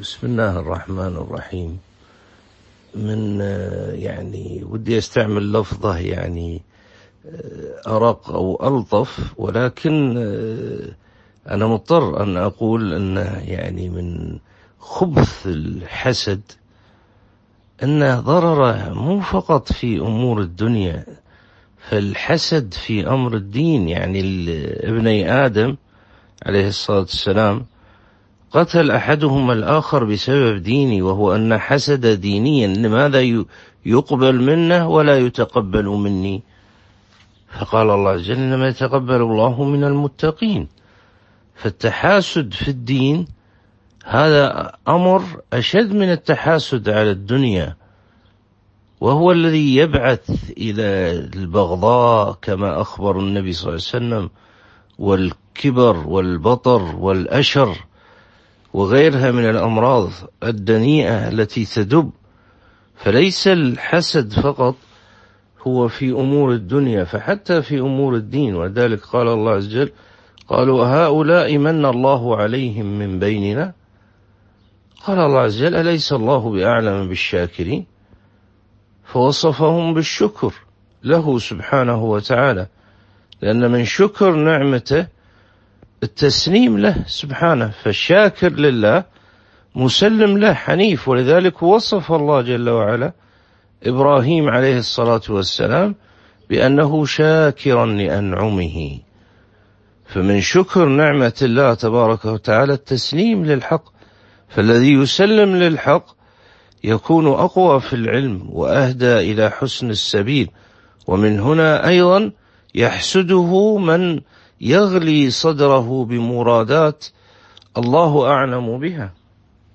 بسم الله الرحمن الرحيم. من يعني ودي أستعمل لفظة يعني أرق أو ألطف ولكن أنا مضطر أن أقول انه يعني من خبث الحسد أن ضرره مو فقط في أمور الدنيا فالحسد في أمر الدين. يعني ابني آدم عليه الصلاة والسلام قتل أحدهما الآخر بسبب ديني وهو أن حسد دينيا لماذا يقبل منه ولا يتقبل مني؟ فقال الله عز وجل إنما يتقبل الله من المتقين. فالتحاسد في الدين هذا أمر أشد من التحاسد على الدنيا وهو الذي يبعث إلى البغضاء كما أخبر النبي صلى الله عليه وسلم والكبر والبطر والأشر. وغيرها من الأمراض الدنيئة التي تدب فليس الحسد فقط هو في أمور الدنيا فحتى في أمور الدين. وذلك قال الله عز وجل قالوا هؤلاء من الله عليهم من بيننا؟ قال الله عز وجل أليس الله بأعلم بالشاكرين؟ فوصفهم بالشكر له سبحانه وتعالى لأن من شكر نعمته التسليم له سبحانه فالشاكر لله مسلم له حنيف. ولذلك وصف الله جل وعلا إبراهيم عليه الصلاة والسلام بأنه شاكرا لأنعمه. فمن شكر نعمة الله تبارك وتعالى التسليم للحق فالذي يسلم للحق يكون أقوى في العلم وأهدى إلى حسن السبيل. ومن هنا أيضا يحسده من يغلي صدره بمرادات الله أعلم بها.